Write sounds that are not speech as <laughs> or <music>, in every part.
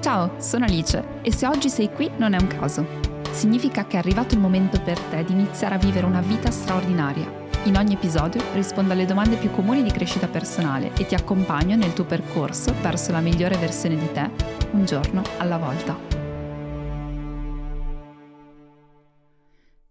Ciao, sono Alice e se oggi sei qui non è un caso. Significa che è arrivato il momento per te di iniziare a vivere una vita straordinaria. In ogni episodio rispondo alle domande più comuni di crescita personale e ti accompagno nel tuo percorso verso la migliore versione di te, un giorno alla volta.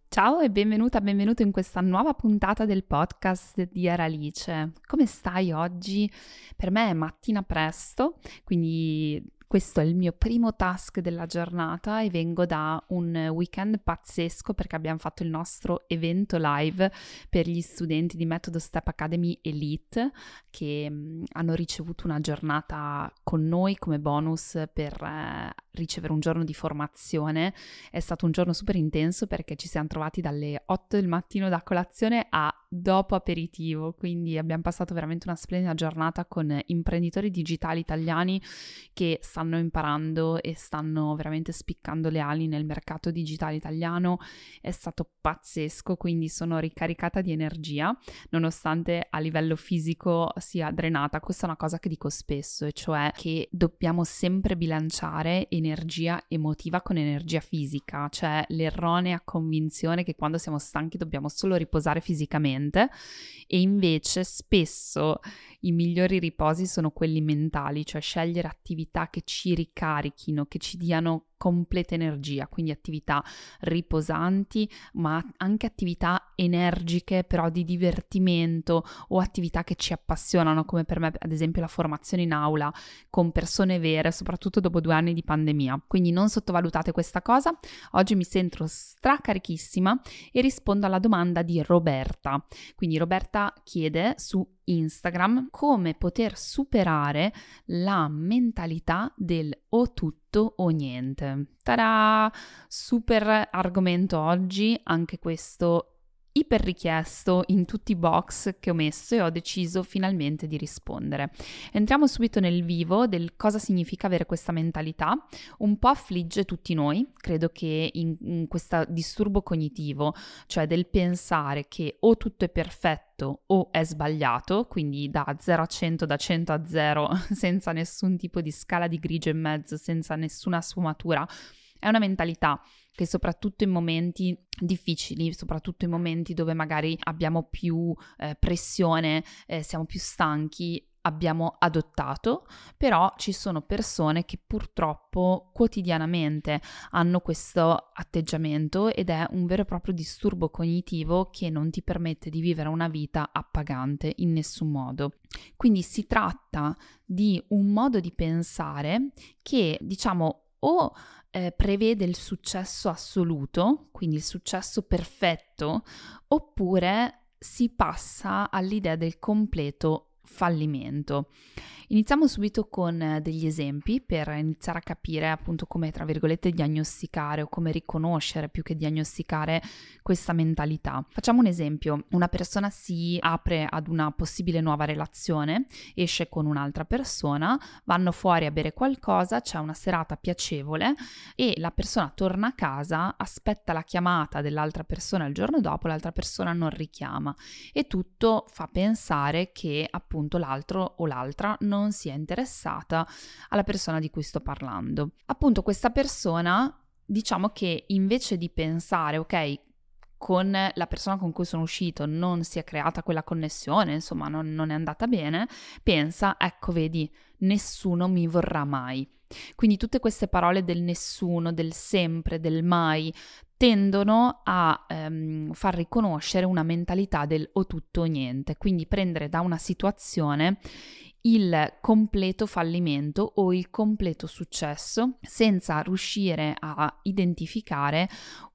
Ciao e benvenuta, benvenuto in questa nuova puntata del podcast di Aralice. Come stai oggi? Per me è mattina presto, quindi questo è il mio primo task della giornata e vengo da un weekend pazzesco perché abbiamo fatto il nostro evento live per gli studenti di Metodo Step Academy Elite che mh, hanno ricevuto una giornata con noi come bonus per eh, ricevere un giorno di formazione. È stato un giorno super intenso perché ci siamo trovati dalle 8 del mattino da colazione a dopo aperitivo, quindi abbiamo passato veramente una splendida giornata con imprenditori digitali italiani che stanno imparando e stanno veramente spiccando le ali nel mercato digitale italiano. È stato pazzesco, quindi sono ricaricata di energia, nonostante a livello fisico sia drenata. Questa è una cosa che dico spesso, e cioè che dobbiamo sempre bilanciare energia emotiva con energia fisica, cioè l'erronea convinzione che quando siamo stanchi dobbiamo solo riposare fisicamente mente e invece spesso i migliori riposi sono quelli mentali, cioè scegliere attività che ci ricarichino, che ci diano completa energia, quindi attività riposanti, ma anche attività energiche, però di divertimento o attività che ci appassionano, come per me ad esempio la formazione in aula con persone vere, soprattutto dopo due anni di pandemia. Quindi non sottovalutate questa cosa. Oggi mi sento stracarichissima e rispondo alla domanda di Roberta. Quindi Roberta chiede su Instagram come poter superare la mentalità del o tutto o niente. Tada! Super argomento oggi, anche questo iper richiesto in tutti i box che ho messo e ho deciso finalmente di rispondere. Entriamo subito nel vivo del cosa significa avere questa mentalità. Un po' affligge tutti noi, credo che in, in questo disturbo cognitivo, cioè del pensare che o tutto è perfetto o è sbagliato, quindi da 0 a 100, da 100 a 0, <laughs> senza nessun tipo di scala di grigio in mezzo, senza nessuna sfumatura, è una mentalità che soprattutto in momenti difficili, soprattutto in momenti dove magari abbiamo più eh, pressione, eh, siamo più stanchi, abbiamo adottato, però ci sono persone che purtroppo quotidianamente hanno questo atteggiamento ed è un vero e proprio disturbo cognitivo che non ti permette di vivere una vita appagante in nessun modo. Quindi si tratta di un modo di pensare che diciamo o eh, prevede il successo assoluto, quindi il successo perfetto, oppure si passa all'idea del completo fallimento. Iniziamo subito con eh, degli esempi per iniziare a capire appunto come, tra virgolette, diagnosticare o come riconoscere più che diagnosticare questa mentalità. Facciamo un esempio, una persona si apre ad una possibile nuova relazione, esce con un'altra persona, vanno fuori a bere qualcosa, c'è una serata piacevole e la persona torna a casa, aspetta la chiamata dell'altra persona il giorno dopo, l'altra persona non richiama e tutto fa pensare che appunto l'altro o l'altra non sia interessata alla persona di cui sto parlando. Appunto questa persona diciamo che invece di pensare ok con la persona con cui sono uscito non si è creata quella connessione, insomma non, non, è andata bene, pensa, ecco vedi, nessuno mi vorrà mai. Quindi tutte queste parole del nessuno, del sempre, del mai, tendono a ehm, far riconoscere una mentalità del o tutto o niente, quindi prendere da una situazione il completo fallimento o il completo successo senza riuscire a identificare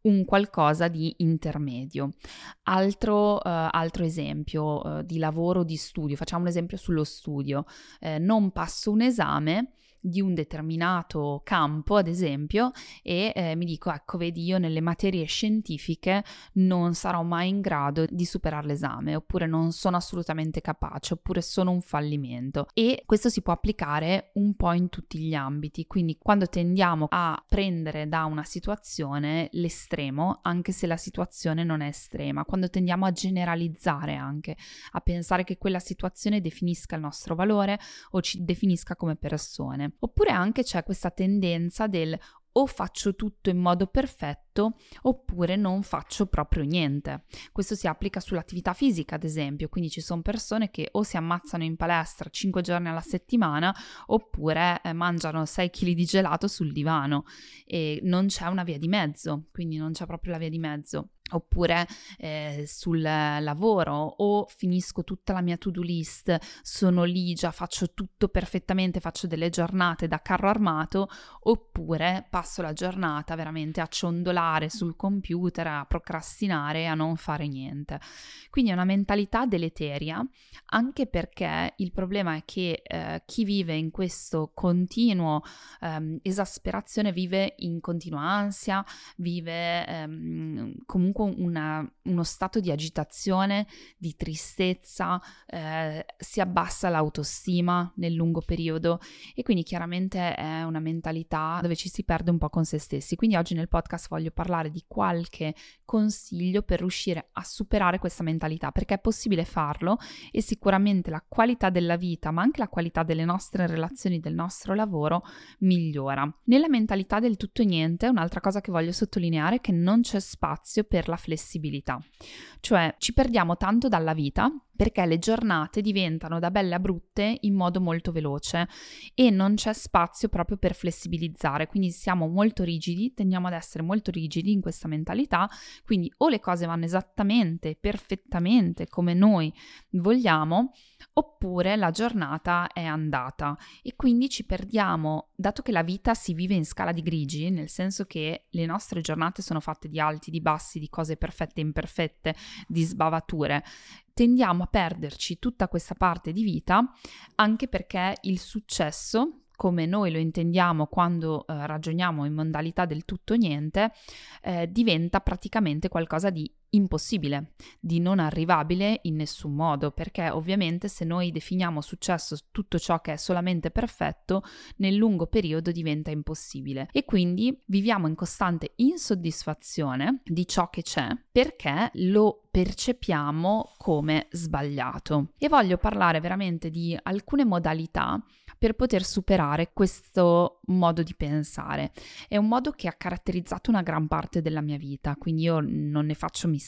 un qualcosa di intermedio. Altro, uh, altro esempio uh, di lavoro, di studio, facciamo un esempio sullo studio, eh, non passo un esame di un determinato campo, ad esempio, e eh, mi dico, ecco, vedi, io nelle materie scientifiche non sarò mai in grado di superare l'esame, oppure non sono assolutamente capace, oppure sono un fallimento. E questo si può applicare un po' in tutti gli ambiti, quindi quando tendiamo a prendere da una situazione l'estremo, anche se la situazione non è estrema, quando tendiamo a generalizzare anche, a pensare che quella situazione definisca il nostro valore o ci definisca come persone. Oppure anche c'è questa tendenza del o faccio tutto in modo perfetto oppure non faccio proprio niente. Questo si applica sull'attività fisica, ad esempio, quindi ci sono persone che o si ammazzano in palestra 5 giorni alla settimana oppure eh, mangiano 6 kg di gelato sul divano e non c'è una via di mezzo, quindi non c'è proprio la via di mezzo oppure eh, sul lavoro o finisco tutta la mia to-do list, sono lì, già faccio tutto perfettamente, faccio delle giornate da carro armato, oppure passo la giornata veramente a ciondolare sul computer, a procrastinare a non fare niente. Quindi è una mentalità deleteria, anche perché il problema è che eh, chi vive in questo continuo ehm, esasperazione vive in continua ansia, vive ehm, comunque comunque una, uno stato di agitazione, di tristezza, eh, si abbassa l'autostima nel lungo periodo e quindi chiaramente è una mentalità dove ci si perde un po' con se stessi. Quindi oggi nel podcast voglio parlare di qualche consiglio per riuscire a superare questa mentalità, perché è possibile farlo e sicuramente la qualità della vita, ma anche la qualità delle nostre relazioni, del nostro lavoro migliora. Nella mentalità del tutto e niente, un'altra cosa che voglio sottolineare è che non c'è spazio per la flessibilità. Cioè ci perdiamo tanto dalla vita perché le giornate diventano da belle a brutte in modo molto veloce e non c'è spazio proprio per flessibilizzare, quindi siamo molto rigidi, tendiamo ad essere molto rigidi in questa mentalità, quindi o le cose vanno esattamente, perfettamente come noi vogliamo, oppure la giornata è andata. E quindi ci perdiamo, dato che la vita si vive in scala di grigi, nel senso che le nostre giornate sono fatte di alti, di bassi, di cose perfette e imperfette, di sbavature, tendiamo a perderci tutta questa parte di vita anche perché il successo come noi lo intendiamo quando eh, ragioniamo in modalità del tutto niente, eh, diventa praticamente qualcosa di impossibile, di non arrivabile in nessun modo, perché ovviamente se noi definiamo successo tutto ciò che è solamente perfetto, nel lungo periodo diventa impossibile e quindi viviamo in costante insoddisfazione di ciò che c'è perché lo percepiamo come sbagliato. E voglio parlare veramente di alcune modalità per poter superare questo modo di pensare. È un modo che ha caratterizzato una gran parte della mia vita, quindi io non ne faccio mistero,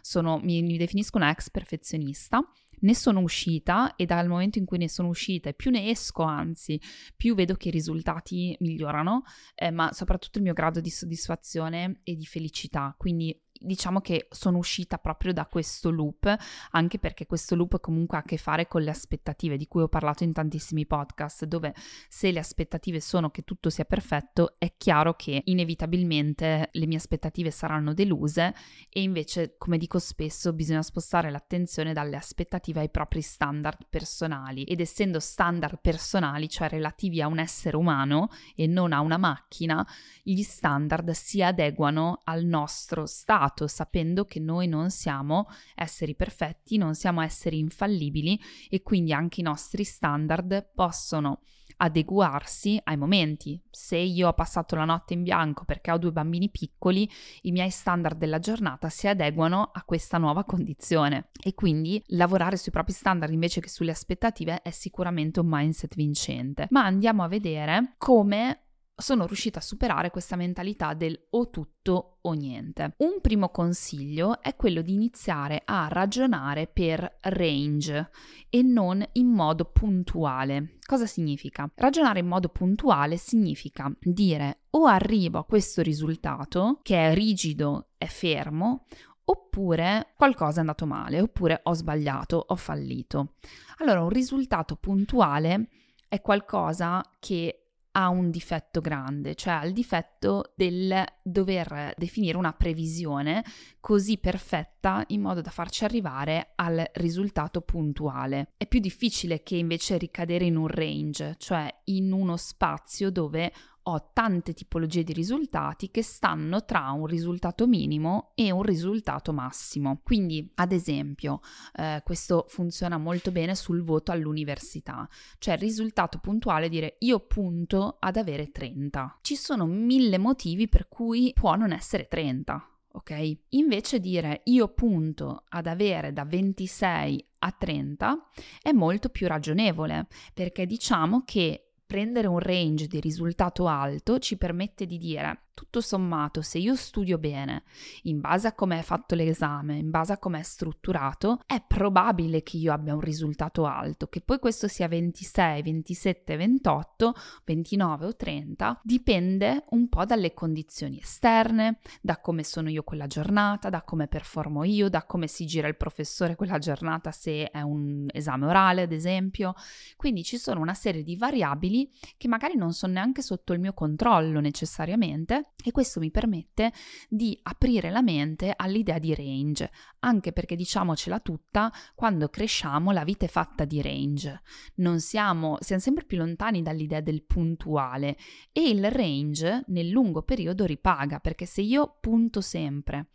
sono, mi, mi definisco una ex perfezionista ne sono uscita e dal momento in cui ne sono uscita e più ne esco, anzi, più vedo che i risultati migliorano, eh, ma soprattutto il mio grado di soddisfazione e di felicità. Quindi diciamo che sono uscita proprio da questo loop, anche perché questo loop comunque ha a che fare con le aspettative di cui ho parlato in tantissimi podcast, dove se le aspettative sono che tutto sia perfetto, è chiaro che inevitabilmente le mie aspettative saranno deluse e invece, come dico spesso, bisogna spostare l'attenzione dalle aspettative ai propri standard personali. Ed essendo standard personali, cioè relativi a un essere umano e non a una macchina, gli standard si adeguano al nostro stato passato, sapendo che noi non siamo esseri perfetti, non siamo esseri infallibili e quindi anche i nostri standard possono adeguarsi ai momenti. Se io ho passato la notte in bianco perché ho due bambini piccoli, i miei standard della giornata si adeguano a questa nuova condizione e quindi lavorare sui propri standard invece che sulle aspettative è sicuramente un mindset vincente. Ma andiamo a vedere come sono riuscita a superare questa mentalità del o tutto o niente. Un primo consiglio è quello di iniziare a ragionare per range e non in modo puntuale. Cosa significa? Ragionare in modo puntuale significa dire o arrivo a questo risultato che è rigido, è fermo, oppure qualcosa è andato male, oppure ho sbagliato, ho fallito. Allora, un risultato puntuale è qualcosa che ha un difetto grande, cioè ha il difetto del dover definire una previsione così perfetta in modo da farci arrivare al risultato puntuale. È più difficile che invece ricadere in un range, cioè in uno spazio dove ho tante tipologie di risultati che stanno tra un risultato minimo e un risultato massimo. Quindi, ad esempio, eh, questo funziona molto bene sul voto all'università, cioè il risultato puntuale è dire io punto ad avere 30. Ci sono mille motivi per cui può non essere 30. Ok? Invece dire io punto ad avere da 26 a 30 è molto più ragionevole perché diciamo che prendere un range di risultato alto ci permette di dire tutto sommato, se io studio bene, in base a come è fatto l'esame, in base a come è strutturato, è probabile che io abbia un risultato alto, che poi questo sia 26, 27, 28, 29 o 30, dipende un po' dalle condizioni esterne, da come sono io quella giornata, da come performo io, da come si gira il professore quella giornata se è un esame orale, ad esempio. Quindi ci sono una serie di variabili che magari non sono neanche sotto il mio controllo necessariamente e questo mi permette di aprire la mente all'idea di range, anche perché diciamocela tutta, quando cresciamo la vita è fatta di range. Non siamo, siamo sempre più lontani dall'idea del puntuale e il range nel lungo periodo ripaga, perché se io punto sempre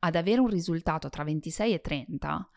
ad avere un risultato tra 26 e 30,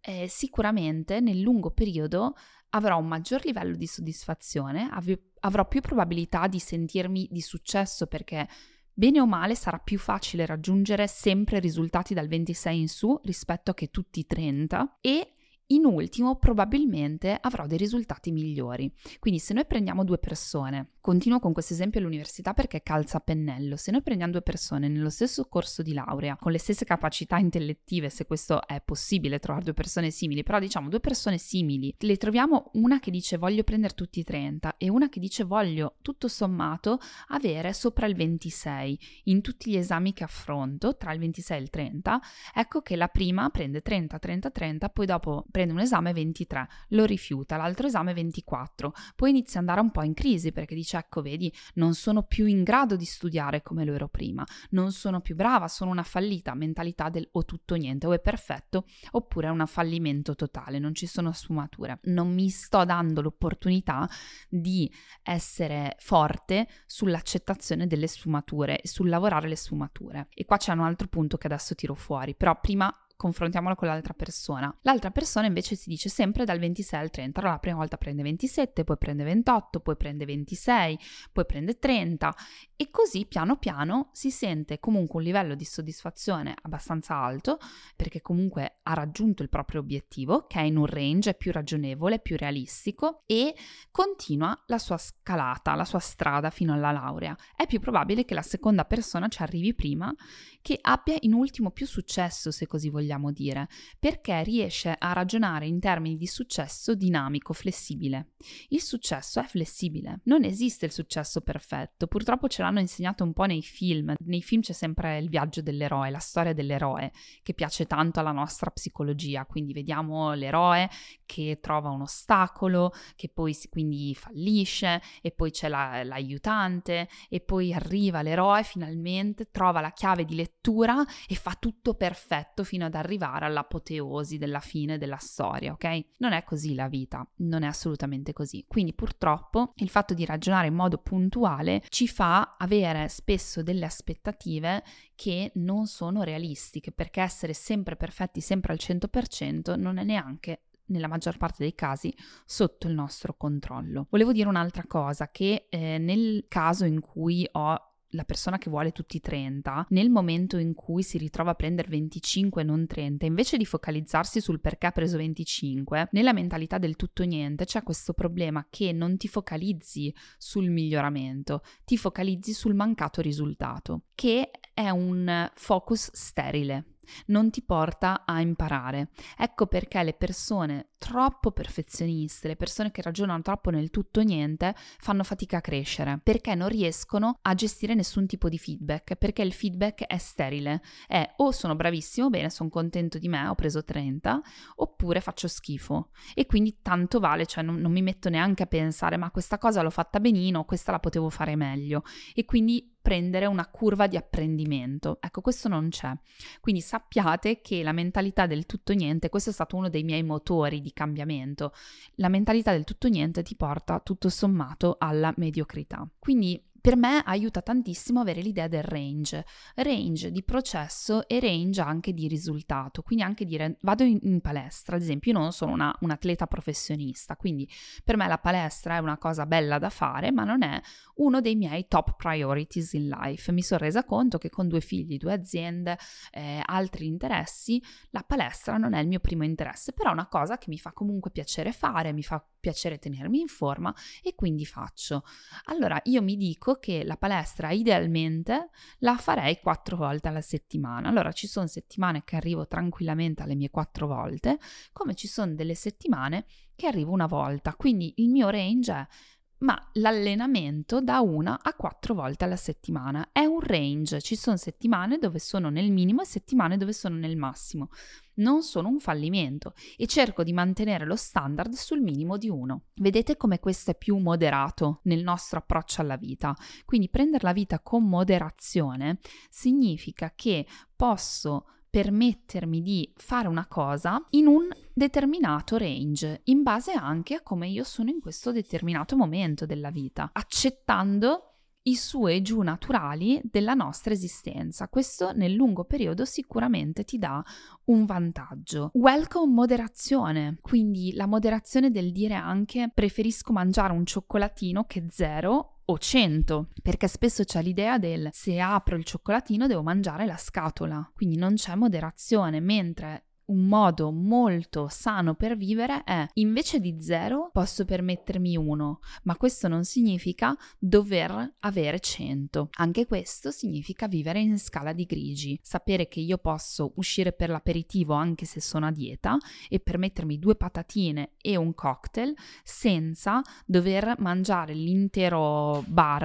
eh, sicuramente nel lungo periodo avrò un maggior livello di soddisfazione, av- avrò più probabilità di sentirmi di successo perché bene o male sarà più facile raggiungere sempre risultati dal 26 in su rispetto a che tutti i 30 e in ultimo, probabilmente avrò dei risultati migliori. Quindi se noi prendiamo due persone, continuo con questo esempio all'università perché calza a pennello, se noi prendiamo due persone nello stesso corso di laurea, con le stesse capacità intellettive, se questo è possibile trovare due persone simili, però diciamo due persone simili, le troviamo una che dice voglio prendere tutti i 30 e una che dice voglio tutto sommato avere sopra il 26 in tutti gli esami che affronto, tra il 26 e il 30, ecco che la prima prende 30, 30, 30, poi dopo prende un esame 23, lo rifiuta, l'altro esame 24, poi inizia ad andare un po' in crisi perché dice ecco vedi non sono più in grado di studiare come lo ero prima, non sono più brava, sono una fallita, mentalità del o tutto o niente, o è perfetto oppure è un fallimento totale, non ci sono sfumature, non mi sto dando l'opportunità di essere forte sull'accettazione delle sfumature sul lavorare le sfumature. E qua c'è un altro punto che adesso tiro fuori, però prima confrontiamola con l'altra persona. L'altra persona invece si dice sempre dal 26 al 30. Allora la prima volta prende 27, poi prende 28, poi prende 26, poi prende 30 e così piano piano si sente comunque un livello di soddisfazione abbastanza alto perché comunque ha raggiunto il proprio obiettivo che è in un range più ragionevole, più realistico e continua la sua scalata, la sua strada fino alla laurea. È più probabile che la seconda persona ci arrivi prima, che abbia in ultimo più successo se così vogliamo vogliamo dire, perché riesce a ragionare in termini di successo dinamico, flessibile. Il successo è flessibile, non esiste il successo perfetto, purtroppo ce l'hanno insegnato un po' nei film, nei film c'è sempre il viaggio dell'eroe, la storia dell'eroe, che piace tanto alla nostra psicologia, quindi vediamo l'eroe che trova un ostacolo, che poi quindi fallisce, e poi c'è la, l'aiutante, e poi arriva l'eroe finalmente, trova la chiave di lettura e fa tutto perfetto fino ad arrivare all'apoteosi della fine della storia, ok? Non è così la vita, non è assolutamente così. Quindi purtroppo il fatto di ragionare in modo puntuale ci fa avere spesso delle aspettative che non sono realistiche, perché essere sempre perfetti, sempre al 100% non è neanche nella maggior parte dei casi sotto il nostro controllo. Volevo dire un'altra cosa che eh, nel caso in cui ho la persona che vuole tutti 30, nel momento in cui si ritrova a prendere 25 e non 30, invece di focalizzarsi sul perché ha preso 25, nella mentalità del tutto niente c'è questo problema che non ti focalizzi sul miglioramento, ti focalizzi sul mancato risultato, che è un focus sterile non ti porta a imparare. Ecco perché le persone troppo perfezioniste, le persone che ragionano troppo nel tutto niente, fanno fatica a crescere, perché non riescono a gestire nessun tipo di feedback, perché il feedback è sterile, è o sono bravissimo, bene, sono contento di me, ho preso 30, oppure faccio schifo. E quindi tanto vale, cioè non, non mi metto neanche a pensare, ma questa cosa l'ho fatta benino, questa la potevo fare meglio. E quindi prendere una curva di apprendimento. Ecco, questo non c'è. Quindi sappiate che la mentalità del tutto niente, questo è stato uno dei miei motori di cambiamento, la mentalità del tutto niente ti porta tutto sommato alla mediocrità. Quindi per me aiuta tantissimo avere l'idea del range, range di processo e range anche di risultato, quindi anche dire vado in, in palestra, ad esempio io non sono una, un atleta professionista, quindi per me la palestra è una cosa bella da fare, ma non è uno dei miei top priorities in life. Mi sono resa conto che con due figli, due aziende, eh, altri interessi, la palestra non è il mio primo interesse, però è una cosa che mi fa comunque piacere fare, mi fa piacere tenermi in forma e quindi faccio. Allora io mi dico che la palestra idealmente la farei quattro volte alla settimana. Allora ci sono settimane che arrivo tranquillamente alle mie quattro volte, come ci sono delle settimane che arrivo una volta. Quindi il mio range è ma l'allenamento da una a quattro volte alla settimana. È un range, ci sono settimane dove sono nel minimo e settimane dove sono nel massimo. Non sono un fallimento e cerco di mantenere lo standard sul minimo di uno. Vedete come questo è più moderato nel nostro approccio alla vita. Quindi prendere la vita con moderazione significa che posso permettermi di fare una cosa in un determinato range, in base anche a come io sono in questo determinato momento della vita, accettando i su e giù naturali della nostra esistenza. Questo nel lungo periodo sicuramente ti dà un vantaggio. Welcome moderazione, quindi la moderazione del dire anche preferisco mangiare un cioccolatino che zero o 100, perché spesso c'è l'idea del se apro il cioccolatino devo mangiare la scatola, quindi non c'è moderazione, mentre un modo molto sano per vivere è invece di zero posso permettermi uno, ma questo non significa dover avere 100. Anche questo significa vivere in scala di grigi, sapere che io posso uscire per l'aperitivo anche se sono a dieta e permettermi due patatine e un cocktail senza dover mangiare l'intero bar,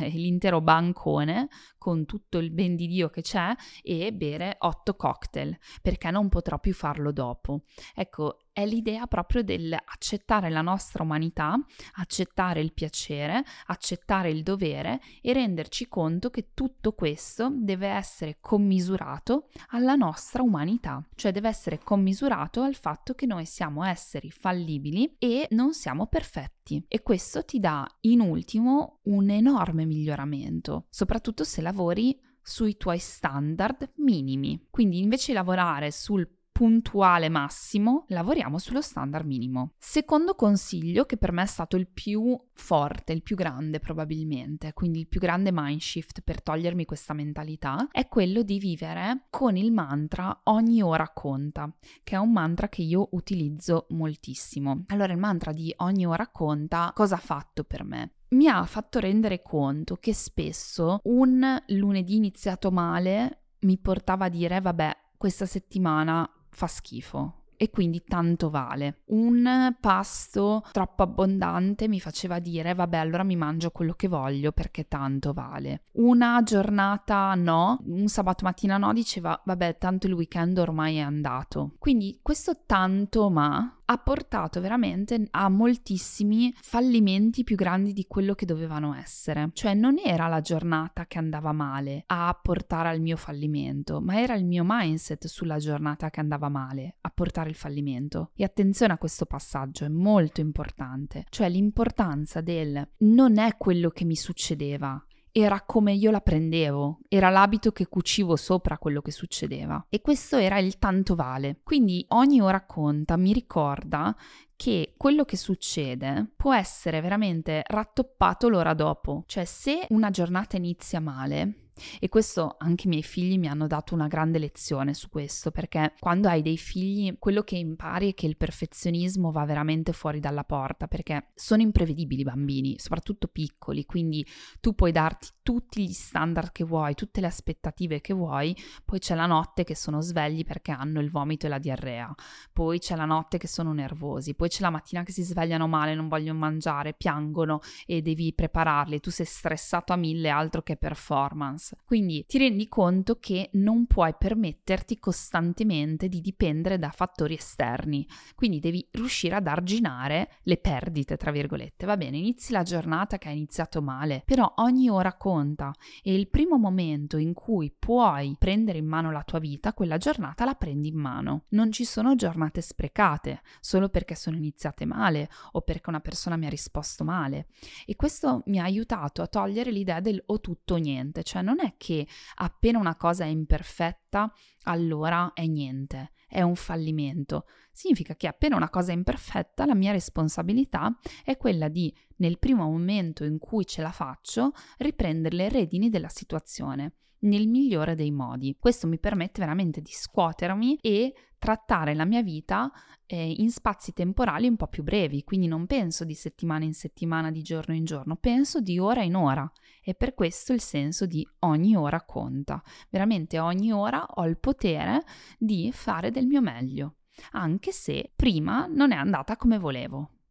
eh, l'intero bancone con tutto il ben di Dio che c'è e bere otto cocktail, perché non potrò più farlo dopo. Ecco, è l'idea proprio dell'accettare la nostra umanità, accettare il piacere, accettare il dovere e renderci conto che tutto questo deve essere commisurato alla nostra umanità, cioè deve essere commisurato al fatto che noi siamo esseri fallibili e non siamo perfetti. E questo ti dà in ultimo un enorme miglioramento, soprattutto se lavori sui tuoi standard minimi. Quindi invece di lavorare sul puntuale massimo, lavoriamo sullo standard minimo. Secondo consiglio, che per me è stato il più forte, il più grande probabilmente, quindi il più grande mind shift per togliermi questa mentalità, è quello di vivere con il mantra ogni ora conta, che è un mantra che io utilizzo moltissimo. Allora il mantra di ogni ora conta cosa ha fatto per me? Mi ha fatto rendere conto che spesso un lunedì iniziato male mi portava a dire vabbè, questa settimana fa schifo e quindi tanto vale. Un pasto troppo abbondante mi faceva dire vabbè allora mi mangio quello che voglio perché tanto vale. Una giornata no, un sabato mattina no diceva vabbè tanto il weekend ormai è andato. Quindi questo tanto ma ha portato veramente a moltissimi fallimenti più grandi di quello che dovevano essere. Cioè non era la giornata che andava male a portare al mio fallimento, ma era il mio mindset sulla giornata che andava male a portare il fallimento. E attenzione a questo passaggio, è molto importante. Cioè l'importanza del non è quello che mi succedeva, era come io la prendevo, era l'abito che cucivo sopra quello che succedeva. E questo era il tanto vale. Quindi ogni ora conta, mi ricorda che quello che succede può essere veramente rattoppato l'ora dopo. Cioè se una giornata inizia male, e questo anche i miei figli mi hanno dato una grande lezione su questo, perché quando hai dei figli, quello che impari è che il perfezionismo va veramente fuori dalla porta, perché sono imprevedibili i bambini, soprattutto piccoli, quindi tu puoi darti tutti gli standard che vuoi, tutte le aspettative che vuoi, poi c'è la notte che sono svegli perché hanno il vomito e la diarrea, poi c'è la notte che sono nervosi, poi c'è la mattina che si svegliano male, non vogliono mangiare, piangono e devi prepararli, tu sei stressato a mille altro che performance quindi ti rendi conto che non puoi permetterti costantemente di dipendere da fattori esterni. Quindi devi riuscire ad arginare le perdite, tra virgolette. Va bene, inizi la giornata che ha iniziato male, però ogni ora conta conta e il primo momento in cui puoi prendere in mano la tua vita, quella giornata la prendi in mano. Non ci sono giornate sprecate solo perché sono iniziate male o perché una persona mi ha risposto male. E questo mi ha aiutato a togliere l'idea del o tutto o niente, cioè non è che appena una cosa è imperfetta allora è niente, è un fallimento. Significa che appena una cosa è imperfetta, la mia responsabilità è quella di, nel primo momento in cui ce la faccio, riprendere le redini della situazione nel migliore dei modi. Questo mi permette veramente di scuotermi e trattare la mia vita eh, in spazi temporali un po' più brevi, quindi non penso di settimana in settimana, di giorno in giorno, penso di ora in ora e per questo il senso di ogni ora conta. Veramente ogni ora ho il potere di fare del mio meglio, anche se prima non è andata come volevo.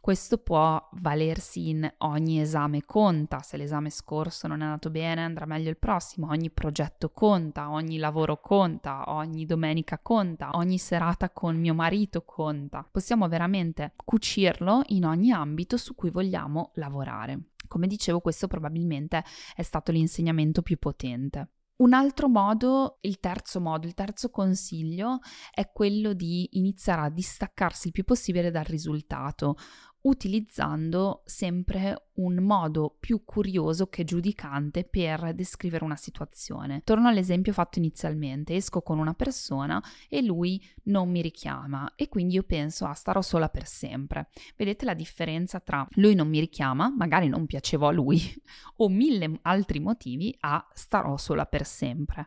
Questo può valersi in ogni esame conta, se l'esame scorso non è andato bene andrà meglio il prossimo, ogni progetto conta, ogni lavoro conta, ogni domenica conta, ogni serata con mio marito conta. Possiamo veramente cucirlo in ogni ambito su cui vogliamo lavorare. Come dicevo, questo probabilmente è stato l'insegnamento più potente. Un altro modo, il terzo modo, il terzo consiglio è quello di iniziare a distaccarsi il più possibile dal risultato, utilizzando sempre un modo più curioso che giudicante per descrivere una situazione. Torno all'esempio fatto inizialmente, esco con una persona e lui non mi richiama e quindi io penso ah starò sola per sempre. Vedete la differenza tra lui non mi richiama, magari non piacevo a lui <laughs> o mille altri motivi a starò sola per sempre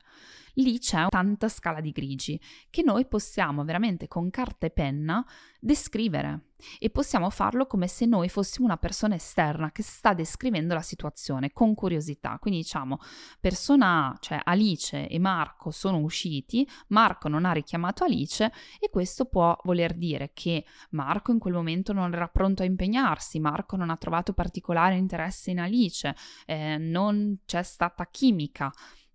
lì c'è tanta scala di grigi che noi possiamo veramente con carta e penna descrivere e possiamo farlo come se noi fossimo una persona esterna che sta descrivendo la situazione con curiosità. Quindi diciamo, persona A, cioè Alice e Marco sono usciti, Marco non ha richiamato Alice e questo può voler dire che Marco in quel momento non era pronto a impegnarsi, Marco non ha trovato particolare interesse in Alice, eh, non c'è stata chimica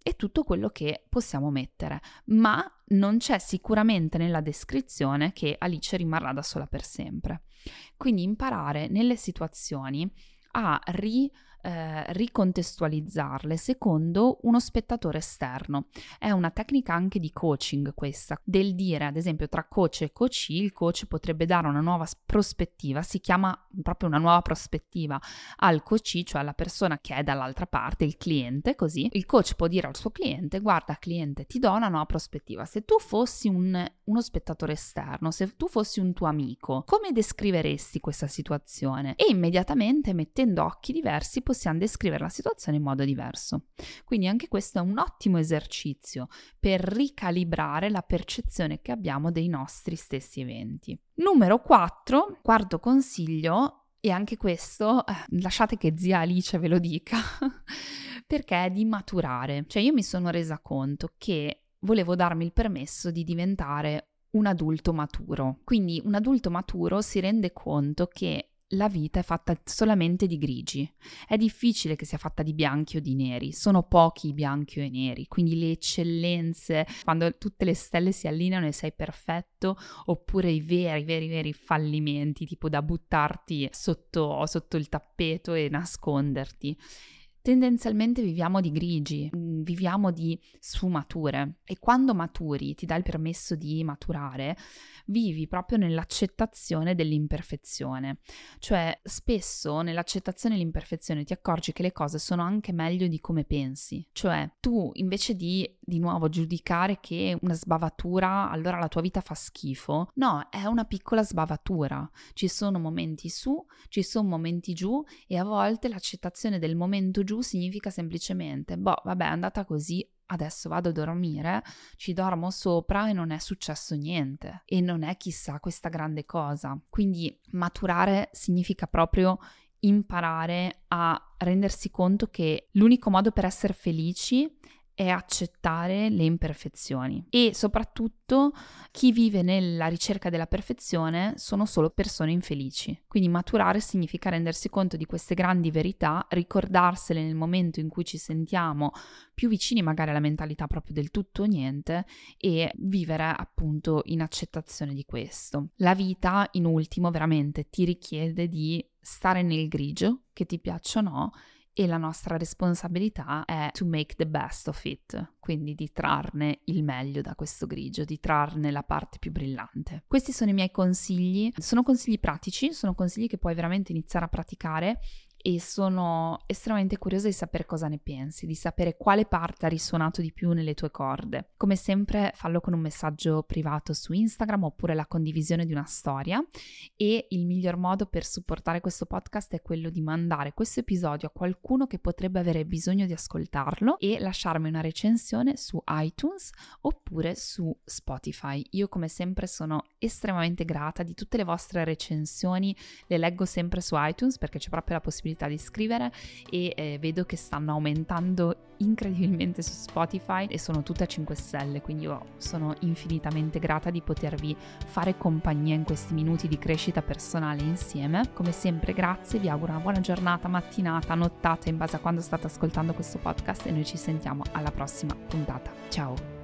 e tutto quello che possiamo mettere, ma non c'è sicuramente nella descrizione che Alice rimarrà da sola per sempre. Quindi imparare nelle situazioni a ri eh, ricontestualizzarle secondo uno spettatore esterno. È una tecnica anche di coaching questa, del dire ad esempio tra coach e coachee il coach potrebbe dare una nuova prospettiva, si chiama proprio una nuova prospettiva al coachee, cioè alla persona che è dall'altra parte, il cliente, così il coach può dire al suo cliente guarda cliente ti do una nuova prospettiva, se tu fossi un, uno spettatore esterno, se tu fossi un tuo amico, come descriveresti questa situazione? E immediatamente mettendo occhi diversi possiamo descrivere la situazione in modo diverso. Quindi anche questo è un ottimo esercizio per ricalibrare la percezione che abbiamo dei nostri stessi eventi. Numero 4, quarto consiglio, e anche questo, eh, lasciate che zia Alice ve lo dica, <laughs> perché è di maturare. Cioè io mi sono resa conto che volevo darmi il permesso di diventare un adulto maturo. Quindi un adulto maturo si rende conto che la vita è fatta solamente di grigi. È difficile che sia fatta di bianchi o di neri, sono pochi i bianchi o i neri, quindi le eccellenze, quando tutte le stelle si allineano e sei perfetto, oppure i veri, veri, veri fallimenti, tipo da buttarti sotto, sotto il tappeto e nasconderti. Tendenzialmente viviamo di grigi, viviamo di sfumature e quando maturi, ti dà il permesso di maturare, vivi proprio nell'accettazione dell'imperfezione. Cioè, spesso nell'accettazione dell'imperfezione ti accorgi che le cose sono anche meglio di come pensi. Cioè, tu invece di di nuovo giudicare che una sbavatura allora la tua vita fa schifo, no, è una piccola sbavatura. Ci sono momenti su, ci sono momenti giù e a volte l'accettazione del momento giù significa semplicemente, boh, vabbè, è andata così, adesso vado a dormire, ci dormo sopra e non è successo niente e non è chissà questa grande cosa. Quindi maturare significa proprio imparare a rendersi conto che l'unico modo per essere felici è accettare le imperfezioni e soprattutto chi vive nella ricerca della perfezione sono solo persone infelici. Quindi maturare significa rendersi conto di queste grandi verità, ricordarsele nel momento in cui ci sentiamo più vicini magari alla mentalità proprio del tutto o niente e vivere appunto in accettazione di questo. La vita in ultimo veramente ti richiede di stare nel grigio, che ti piaccia o no, e la nostra responsabilità è to make the best of it, quindi di trarne il meglio da questo grigio, di trarne la parte più brillante. Questi sono i miei consigli, sono consigli pratici, sono consigli che puoi veramente iniziare a praticare e sono estremamente curiosa di sapere cosa ne pensi, di sapere quale parte ha risuonato di più nelle tue corde. Come sempre fallo con un messaggio privato su Instagram oppure la condivisione di una storia e il miglior modo per supportare questo podcast è quello di mandare questo episodio a qualcuno che potrebbe avere bisogno di ascoltarlo e lasciarmi una recensione su iTunes oppure su Spotify. Io come sempre sono estremamente grata di tutte le vostre recensioni, le leggo sempre su iTunes perché c'è proprio la possibilità possibilità di scrivere e eh, vedo che stanno aumentando incredibilmente su Spotify e sono tutte a 5 stelle, quindi io sono infinitamente grata di potervi fare compagnia in questi minuti di crescita personale insieme. Come sempre grazie, vi auguro una buona giornata, mattinata, nottata in base a quando state ascoltando questo podcast e noi ci sentiamo alla prossima puntata. Ciao!